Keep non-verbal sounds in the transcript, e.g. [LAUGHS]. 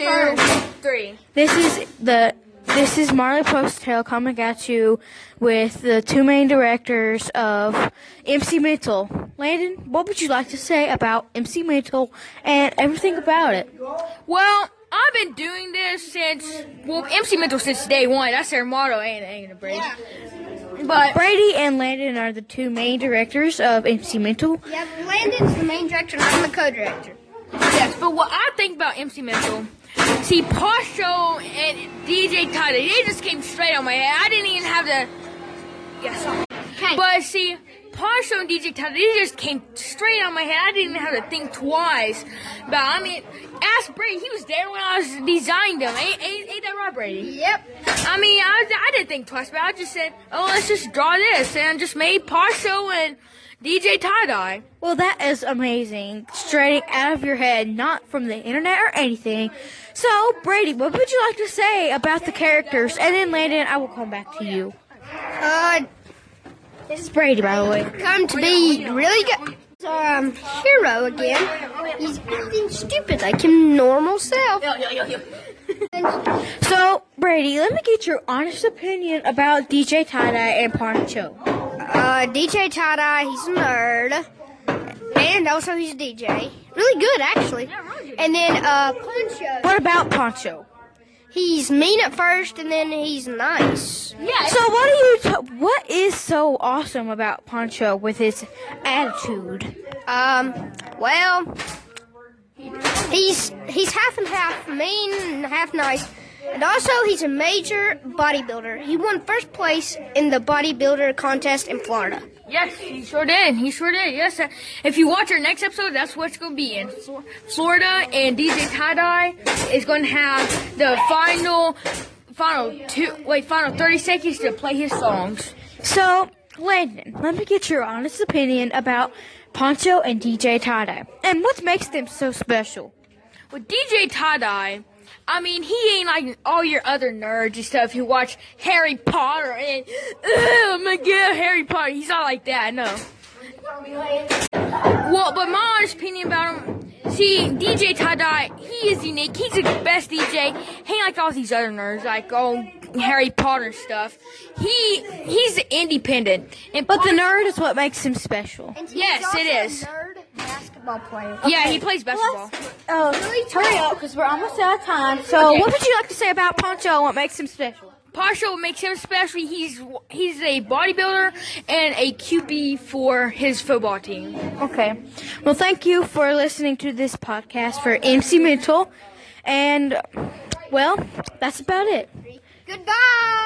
two, first. three. This is the this is Marley Postel coming at you with the two main directors of MC Mental. Landon, what would you like to say about MC Mental and everything about it? Well, I've been doing this since well, MC Mental since day one. That's their motto, ain't ain't it, Brady? But Brady and Landon are the two main directors of MC Mental. Yeah, Landon's the main director and I'm the co-director. yes, but what I think about MC Mental, see, Poncho and DJ Tie Dye, they just came straight on my head. I didn't even have to. Yes. Okay. But see, Poncho and DJ Tie Dye, they just came straight on my head. I didn't even have to think twice. But I mean, ask Brady. He was there when I was designing them. Ain't, ain't, ain't that right, Brady? Yep. I mean, I, I didn't think twice, but I just said, oh, let's just draw this, and just made Poncho and DJ Tie Dye. Well, that is amazing. Straight out of your head, not from the internet or anything. So, Brady, what would you like to say about the characters? And then, Landon, I will come back to you. Uh, This is Brady, by the way. come to be really good. Um, hero again. He's acting stupid like his normal self. [LAUGHS] So, Brady, let me get your honest opinion about DJ Tie Dye and Poncho. Uh, DJ Tie Dye, he's a nerd. And also he's a DJ. Really good, actually. And then, uh, Poncho. What about Poncho? He's mean at first, and then he's nice. Yeah. So, what do you? T- what is so awesome about Poncho with his attitude? Um, well, he's he's half and half mean and half nice. And also, he's a major bodybuilder. He won first place in the bodybuilder contest in Florida. Yes, he sure did. He sure did. Yes. uh, If you watch our next episode, that's what's going to be in Florida, and DJ Tie Dye is going to have the final, final two, wait, final thirty seconds to play his songs. So, Landon, let me get your honest opinion about Poncho and DJ Tie Dye, and what makes them so special. With DJ Tie Dye, I mean, he ain't like all your other nerds and stuff who watch Harry Potter and, oh my god, Harry Potter. He's not like that, no. Well, but my honest opinion about him, see, DJ Tie Dye, he is unique. He's the best DJ. He ain't like all these other nerds, like all Harry Potter stuff. He he's independent. And But the nerd is what makes him special. Yes, it is. it also is. Basketball player. yeah, he plays basketball. Oh, hurry up, because we're almost out of time. So, Okay. what would you like to say about Poncho and what makes him special? Poncho what makes him special. He's he's a bodybuilder and a QB for his football team. Okay. Well, thank you for listening to this podcast for MC Mental. And, well, that's about it. Goodbye.